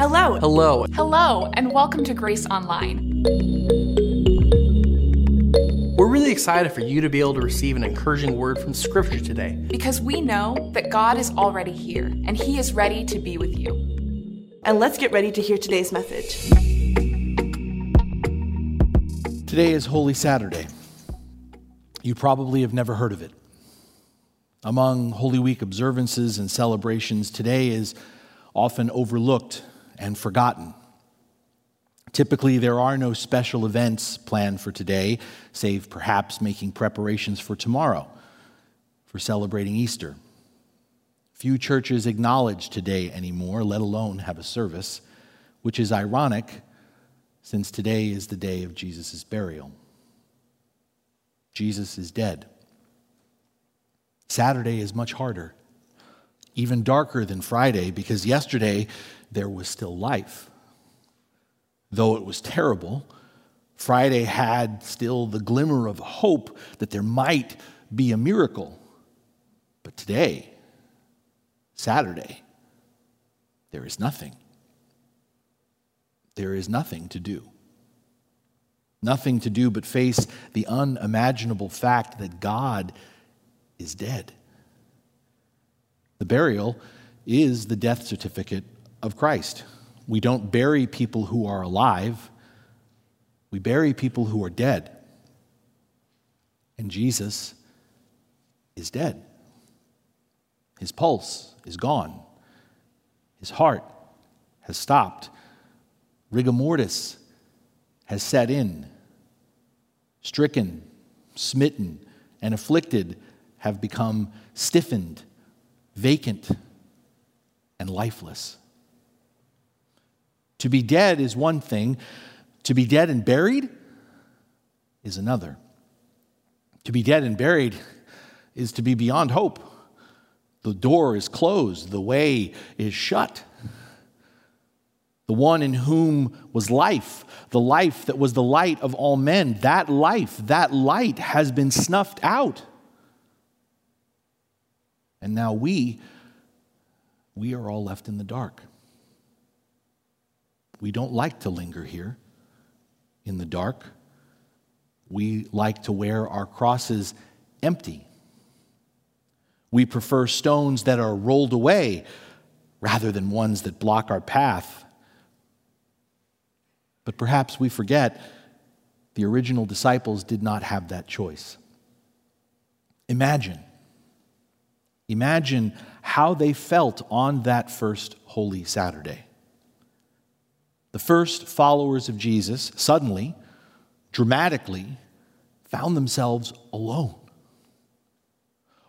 Hello. Hello. Hello, and welcome to Grace Online. We're really excited for you to be able to receive an encouraging word from Scripture today. Because we know that God is already here and He is ready to be with you. And let's get ready to hear today's message. Today is Holy Saturday. You probably have never heard of it. Among Holy Week observances and celebrations, today is often overlooked and forgotten. Typically, there are no special events planned for today, save perhaps making preparations for tomorrow, for celebrating Easter. Few churches acknowledge today anymore, let alone have a service, which is ironic since today is the day of Jesus' burial. Jesus is dead. Saturday is much harder, even darker than Friday, because yesterday there was still life. Though it was terrible, Friday had still the glimmer of hope that there might be a miracle. But today, Saturday, there is nothing. There is nothing to do. Nothing to do but face the unimaginable fact that God is dead. The burial is the death certificate of Christ. We don't bury people who are alive, we bury people who are dead. And Jesus is dead. His pulse is gone, his heart has stopped, rigor mortis has set in. Stricken, smitten, and afflicted have become stiffened, vacant, and lifeless. To be dead is one thing, to be dead and buried is another. To be dead and buried is to be beyond hope. The door is closed, the way is shut. The one in whom was life, the life that was the light of all men, that life, that light has been snuffed out. And now we, we are all left in the dark. We don't like to linger here in the dark. We like to wear our crosses empty. We prefer stones that are rolled away rather than ones that block our path. But perhaps we forget the original disciples did not have that choice. Imagine, imagine how they felt on that first Holy Saturday. The first followers of Jesus suddenly, dramatically, found themselves alone.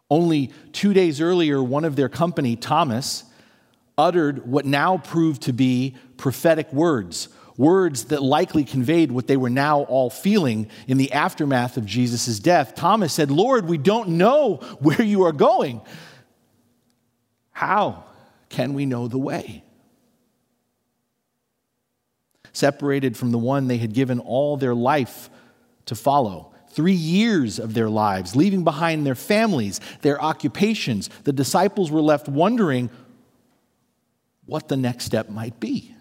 Only two days earlier, one of their company, Thomas, uttered what now proved to be prophetic words, words that likely conveyed what they were now all feeling in the aftermath of Jesus' death. Thomas said, Lord, we don't know where you are going. How can we know the way? Separated from the one they had given all their life to follow. Three years of their lives, leaving behind their families, their occupations, the disciples were left wondering what the next step might be.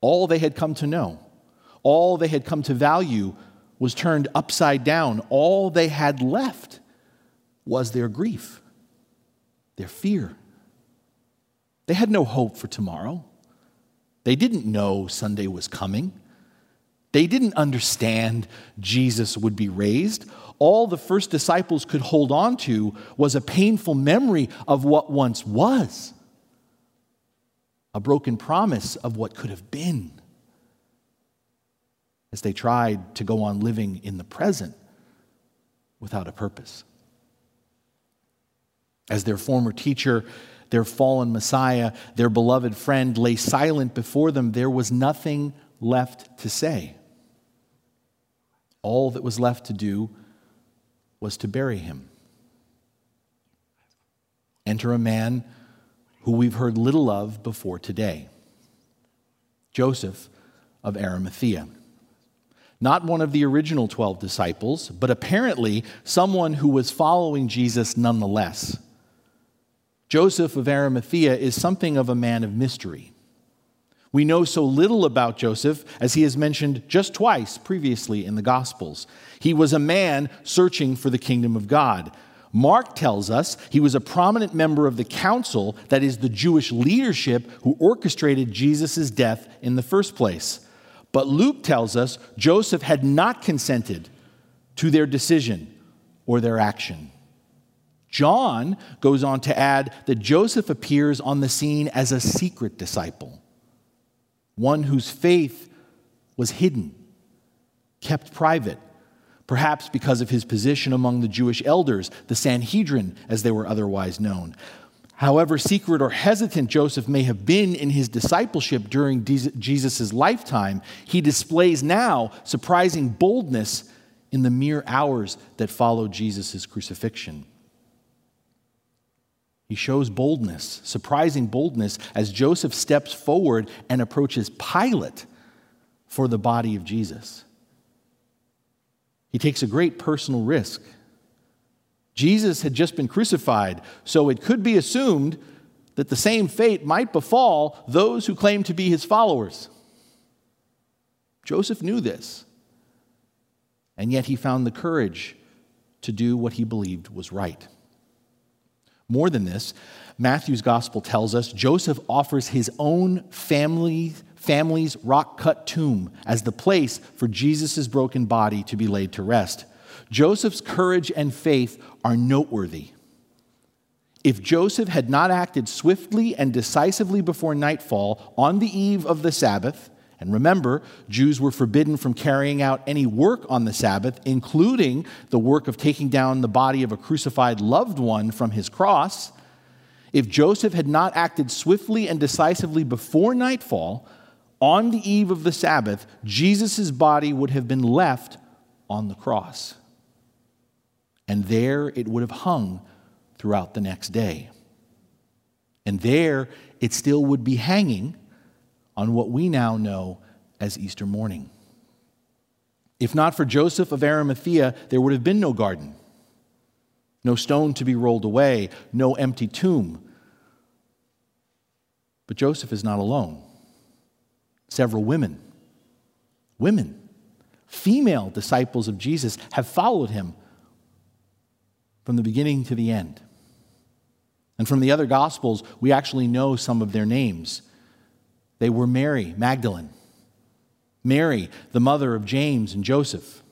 All they had come to know, all they had come to value was turned upside down. All they had left was their grief, their fear. They had no hope for tomorrow. They didn't know Sunday was coming. They didn't understand Jesus would be raised. All the first disciples could hold on to was a painful memory of what once was, a broken promise of what could have been, as they tried to go on living in the present without a purpose. As their former teacher their fallen Messiah, their beloved friend, lay silent before them, there was nothing left to say. All that was left to do was to bury him. Enter a man who we've heard little of before today Joseph of Arimathea. Not one of the original 12 disciples, but apparently someone who was following Jesus nonetheless. Joseph of Arimathea is something of a man of mystery. We know so little about Joseph as he is mentioned just twice previously in the Gospels. He was a man searching for the kingdom of God. Mark tells us he was a prominent member of the council, that is, the Jewish leadership who orchestrated Jesus' death in the first place. But Luke tells us Joseph had not consented to their decision or their action. John goes on to add that Joseph appears on the scene as a secret disciple, one whose faith was hidden, kept private, perhaps because of his position among the Jewish elders, the Sanhedrin, as they were otherwise known. However secret or hesitant Joseph may have been in his discipleship during Jesus' lifetime, he displays now surprising boldness in the mere hours that follow Jesus' crucifixion. He shows boldness, surprising boldness, as Joseph steps forward and approaches Pilate for the body of Jesus. He takes a great personal risk. Jesus had just been crucified, so it could be assumed that the same fate might befall those who claim to be his followers. Joseph knew this, and yet he found the courage to do what he believed was right. More than this, Matthew's gospel tells us Joseph offers his own family, family's rock cut tomb as the place for Jesus' broken body to be laid to rest. Joseph's courage and faith are noteworthy. If Joseph had not acted swiftly and decisively before nightfall on the eve of the Sabbath, and remember, Jews were forbidden from carrying out any work on the Sabbath, including the work of taking down the body of a crucified loved one from his cross. If Joseph had not acted swiftly and decisively before nightfall, on the eve of the Sabbath, Jesus' body would have been left on the cross and there it would have hung throughout the next day. And there it still would be hanging on what we now know as Easter morning. If not for Joseph of Arimathea, there would have been no garden, no stone to be rolled away, no empty tomb. But Joseph is not alone. Several women, women, female disciples of Jesus have followed him from the beginning to the end. And from the other Gospels, we actually know some of their names. They were Mary Magdalene, Mary, the mother of James and Joseph.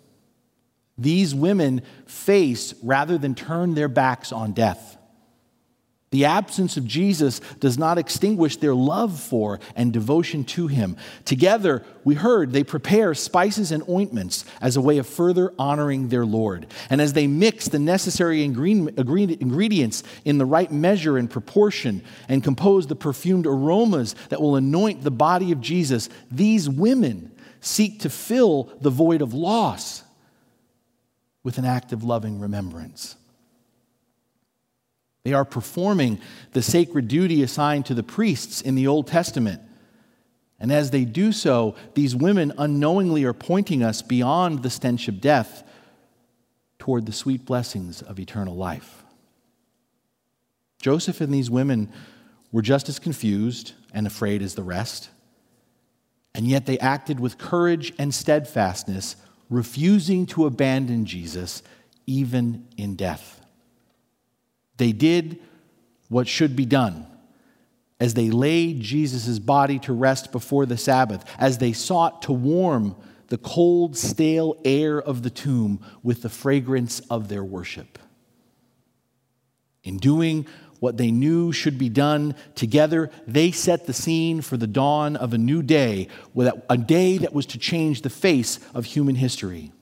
These women face rather than turn their backs on death. The absence of Jesus does not extinguish their love for and devotion to him. Together, we heard they prepare spices and ointments as a way of further honoring their Lord. And as they mix the necessary ingredients in the right measure and proportion and compose the perfumed aromas that will anoint the body of Jesus, these women seek to fill the void of loss with an act of loving remembrance. They are performing the sacred duty assigned to the priests in the Old Testament. And as they do so, these women unknowingly are pointing us beyond the stench of death toward the sweet blessings of eternal life. Joseph and these women were just as confused and afraid as the rest, and yet they acted with courage and steadfastness, refusing to abandon Jesus even in death. They did what should be done as they laid Jesus' body to rest before the Sabbath, as they sought to warm the cold, stale air of the tomb with the fragrance of their worship. In doing what they knew should be done together, they set the scene for the dawn of a new day, a day that was to change the face of human history.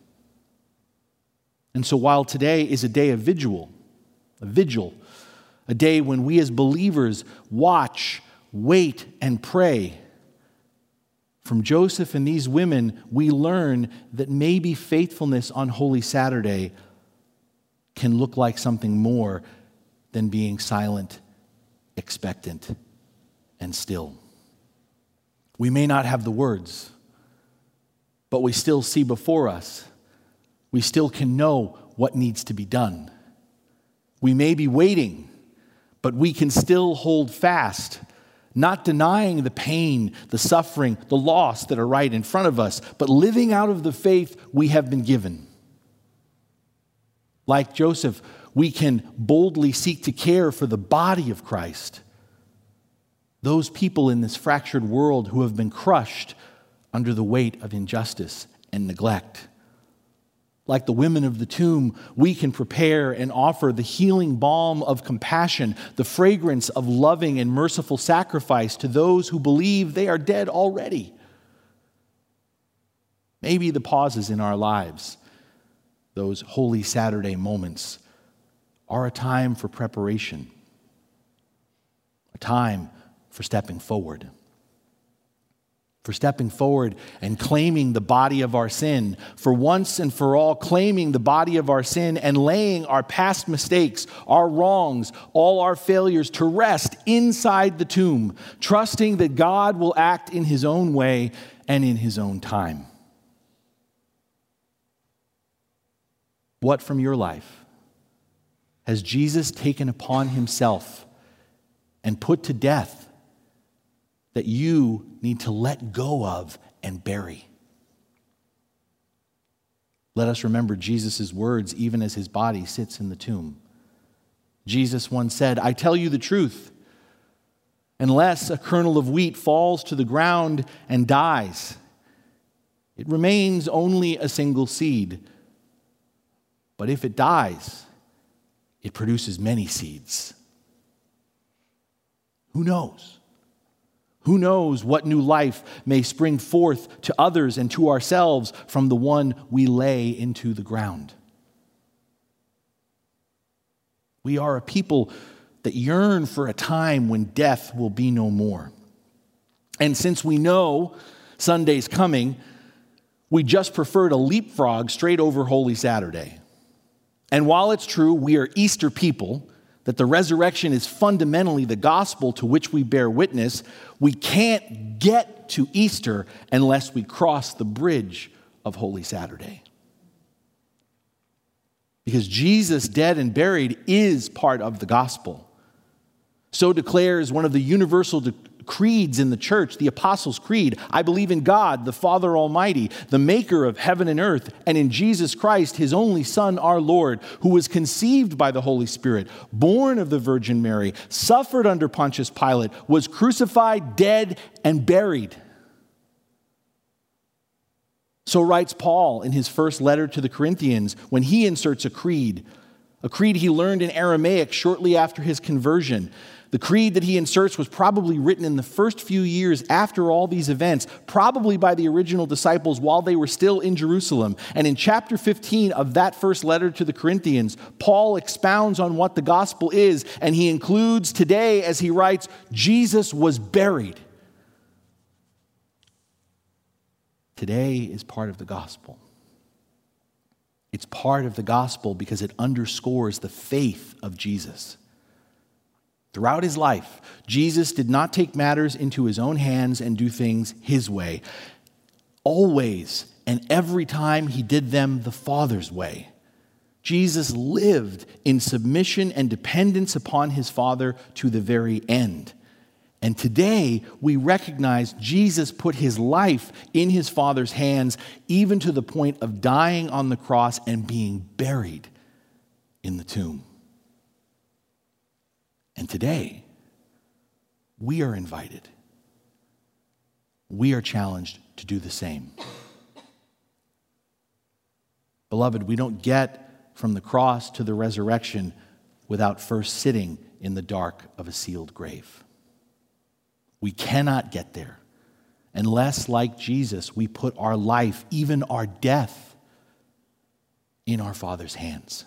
And so, while today is a day of vigil, a vigil, a day when we as believers watch, wait, and pray. From Joseph and these women, we learn that maybe faithfulness on Holy Saturday can look like something more than being silent, expectant, and still. We may not have the words, but we still see before us. We still can know what needs to be done. We may be waiting, but we can still hold fast, not denying the pain, the suffering, the loss that are right in front of us, but living out of the faith we have been given. Like Joseph, we can boldly seek to care for the body of Christ. Those people in this fractured world who have been crushed under the weight of injustice and neglect. Like the women of the tomb, we can prepare and offer the healing balm of compassion, the fragrance of loving and merciful sacrifice to those who believe they are dead already. Maybe the pauses in our lives, those Holy Saturday moments, are a time for preparation, a time for stepping forward. For stepping forward and claiming the body of our sin, for once and for all claiming the body of our sin and laying our past mistakes, our wrongs, all our failures to rest inside the tomb, trusting that God will act in His own way and in His own time. What from your life? has Jesus taken upon himself and put to death that you need to let go of and bury. Let us remember Jesus' words even as his body sits in the tomb. Jesus once said, I tell you the truth. Unless a kernel of wheat falls to the ground and dies, it remains only a single seed. But if it dies, it produces many seeds. Who knows? Who knows what new life may spring forth to others and to ourselves from the one we lay into the ground? We are a people that yearn for a time when death will be no more. And since we know Sunday's coming, we just prefer to leapfrog straight over Holy Saturday. And while it's true we are Easter people, that the resurrection is fundamentally the gospel to which we bear witness, we can't get to Easter unless we cross the bridge of Holy Saturday. Because Jesus, dead and buried, is part of the gospel. So declares one of the universal creeds in the church, the Apostles' Creed. I believe in God, the Father Almighty, the maker of heaven and earth, and in Jesus Christ, his only Son, our Lord, who was conceived by the Holy Spirit, born of the Virgin Mary, suffered under Pontius Pilate, was crucified, dead, and buried. So writes Paul in his first letter to the Corinthians when he inserts a creed, a creed he learned in Aramaic shortly after his conversion. The creed that he inserts was probably written in the first few years after all these events, probably by the original disciples while they were still in Jerusalem. And in chapter 15 of that first letter to the Corinthians, Paul expounds on what the gospel is, and he includes today, as he writes, Jesus was buried. Today is part of the gospel. It's part of the gospel because it underscores the faith of Jesus. Throughout his life, Jesus did not take matters into his own hands and do things his way. Always and every time he did them the Father's way. Jesus lived in submission and dependence upon his Father to the very end. And today we recognize Jesus put his life in his Father's hands, even to the point of dying on the cross and being buried in the tomb. And today, we are invited. We are challenged to do the same. Beloved, we don't get from the cross to the resurrection without first sitting in the dark of a sealed grave. We cannot get there. Unless, like Jesus, we put our life, even our death, in our Father's hands.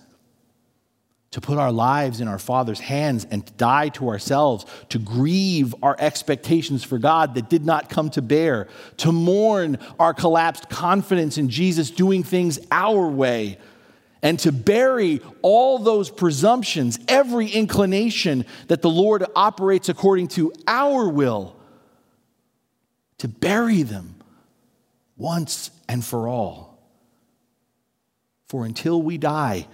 To put our lives in our Father's hands and to die to ourselves, to grieve our expectations for God that did not come to bear, to mourn our collapsed confidence in Jesus doing things our way, and to bury all those presumptions, every inclination that the Lord operates according to our will, to bury them once and for all. For until we die,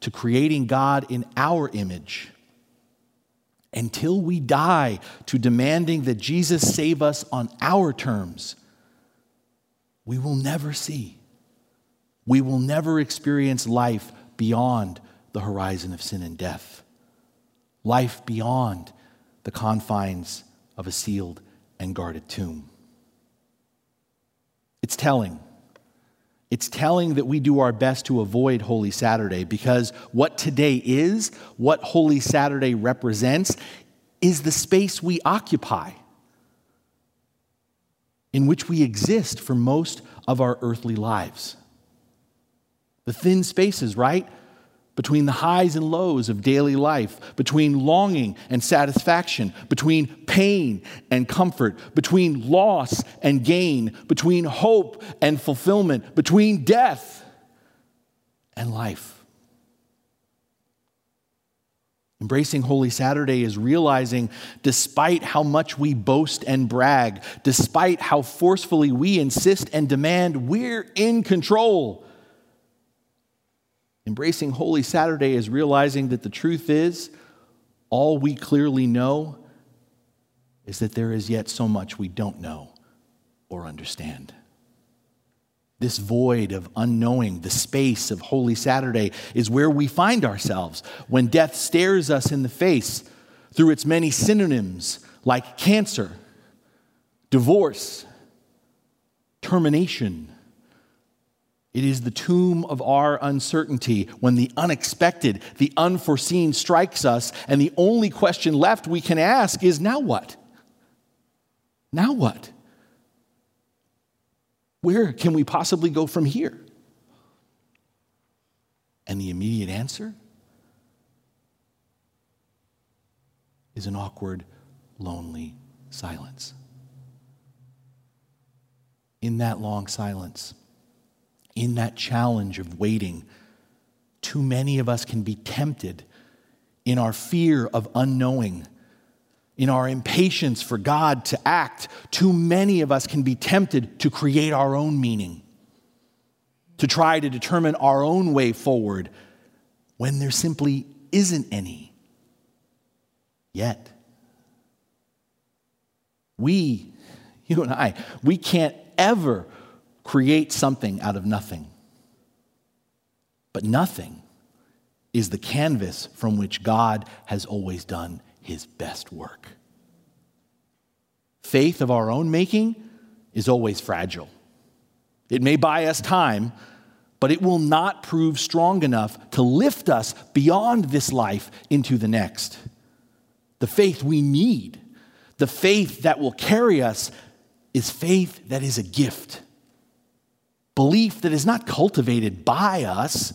to creating God in our image until we die to demanding that Jesus save us on our terms, we will never see. We will never experience life beyond the horizon of sin and death, life beyond the confines of a sealed and guarded tomb. It's telling. It's telling that we do our best to avoid Holy Saturday because what today is, what Holy Saturday represents, is the space we occupy, in which we exist for most of our earthly lives. The thin spaces, right? between the highs and lows of daily life, between longing and satisfaction, between pain and comfort, between loss and gain, between hope and fulfillment, between death and life. Embracing Holy Saturday is realizing, despite how much we boast and brag, despite how forcefully we insist and demand, we're in control Embracing Holy Saturday is realizing that the truth is, all we clearly know is that there is yet so much we don't know or understand. This void of unknowing, the space of Holy Saturday, is where we find ourselves when death stares us in the face through its many synonyms like cancer, divorce, termination, it is the tomb of our uncertainty when the unexpected, the unforeseen strikes us, and the only question left we can ask is now what? Now what? Where can we possibly go from here? And the immediate answer is an awkward, lonely silence. In that long silence, in that challenge of waiting, too many of us can be tempted in our fear of unknowing, in our impatience for God to act. Too many of us can be tempted to create our own meaning, to try to determine our own way forward when there simply isn't any yet. We, you and I, we can't ever create something out of nothing. But nothing is the canvas from which God has always done his best work. Faith of our own making is always fragile. It may buy us time, but it will not prove strong enough to lift us beyond this life into the next. The faith we need, the faith that will carry us, is faith that is a gift belief that is not cultivated by us,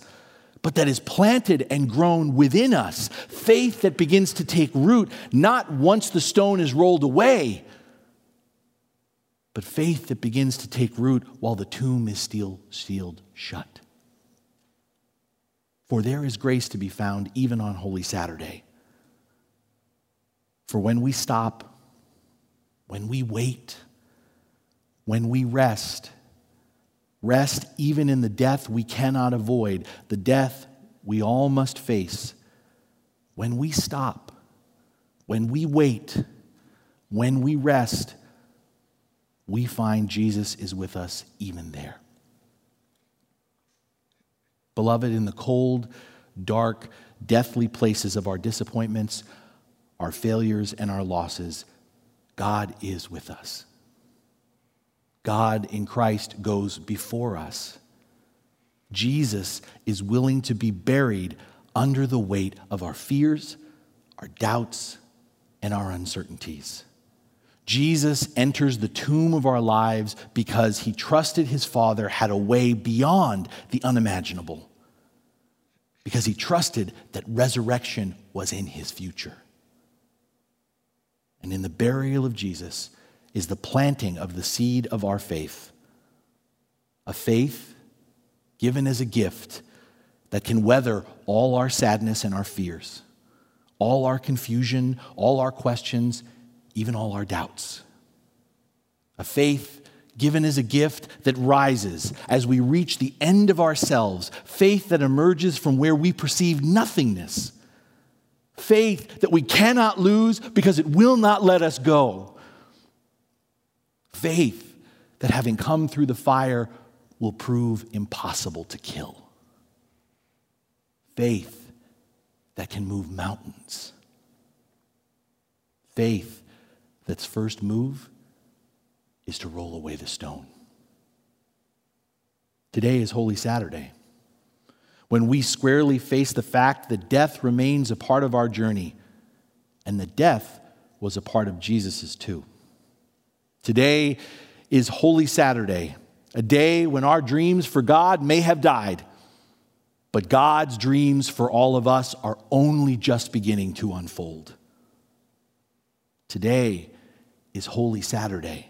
but that is planted and grown within us. Faith that begins to take root not once the stone is rolled away, but faith that begins to take root while the tomb is still sealed shut. For there is grace to be found even on Holy Saturday. For when we stop, when we wait, when we rest, Rest even in the death we cannot avoid, the death we all must face. When we stop, when we wait, when we rest, we find Jesus is with us even there. Beloved, in the cold, dark, deathly places of our disappointments, our failures, and our losses, God is with us. God in Christ goes before us. Jesus is willing to be buried under the weight of our fears, our doubts, and our uncertainties. Jesus enters the tomb of our lives because he trusted his Father had a way beyond the unimaginable, because he trusted that resurrection was in his future. And in the burial of Jesus, is the planting of the seed of our faith. A faith given as a gift that can weather all our sadness and our fears, all our confusion, all our questions, even all our doubts. A faith given as a gift that rises as we reach the end of ourselves, faith that emerges from where we perceive nothingness Faith that we cannot lose because it will not let us go. Faith that having come through the fire will prove impossible to kill. Faith that can move mountains. Faith that's first move is to roll away the stone. Today is Holy Saturday, when we squarely face the fact that death remains a part of our journey, and that death was a part of Jesus's too. Today is Holy Saturday, a day when our dreams for God may have died, but God's dreams for all of us are only just beginning to unfold. Today is Holy Saturday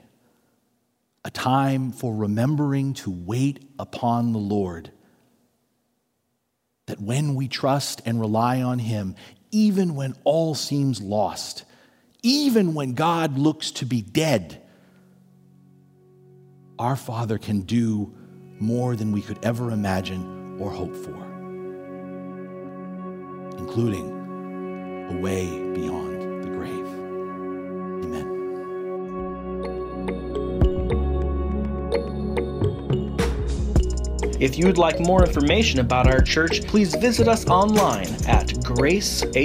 a time for remembering to wait upon the Lord. That when we trust and rely on Him, even when all seems lost, even when God looks to be dead, our Father can do more than we could ever imagine or hope for, including a way beyond. The grave. Amen. If you'd like more information about our church, please visit us online at gracehb.org.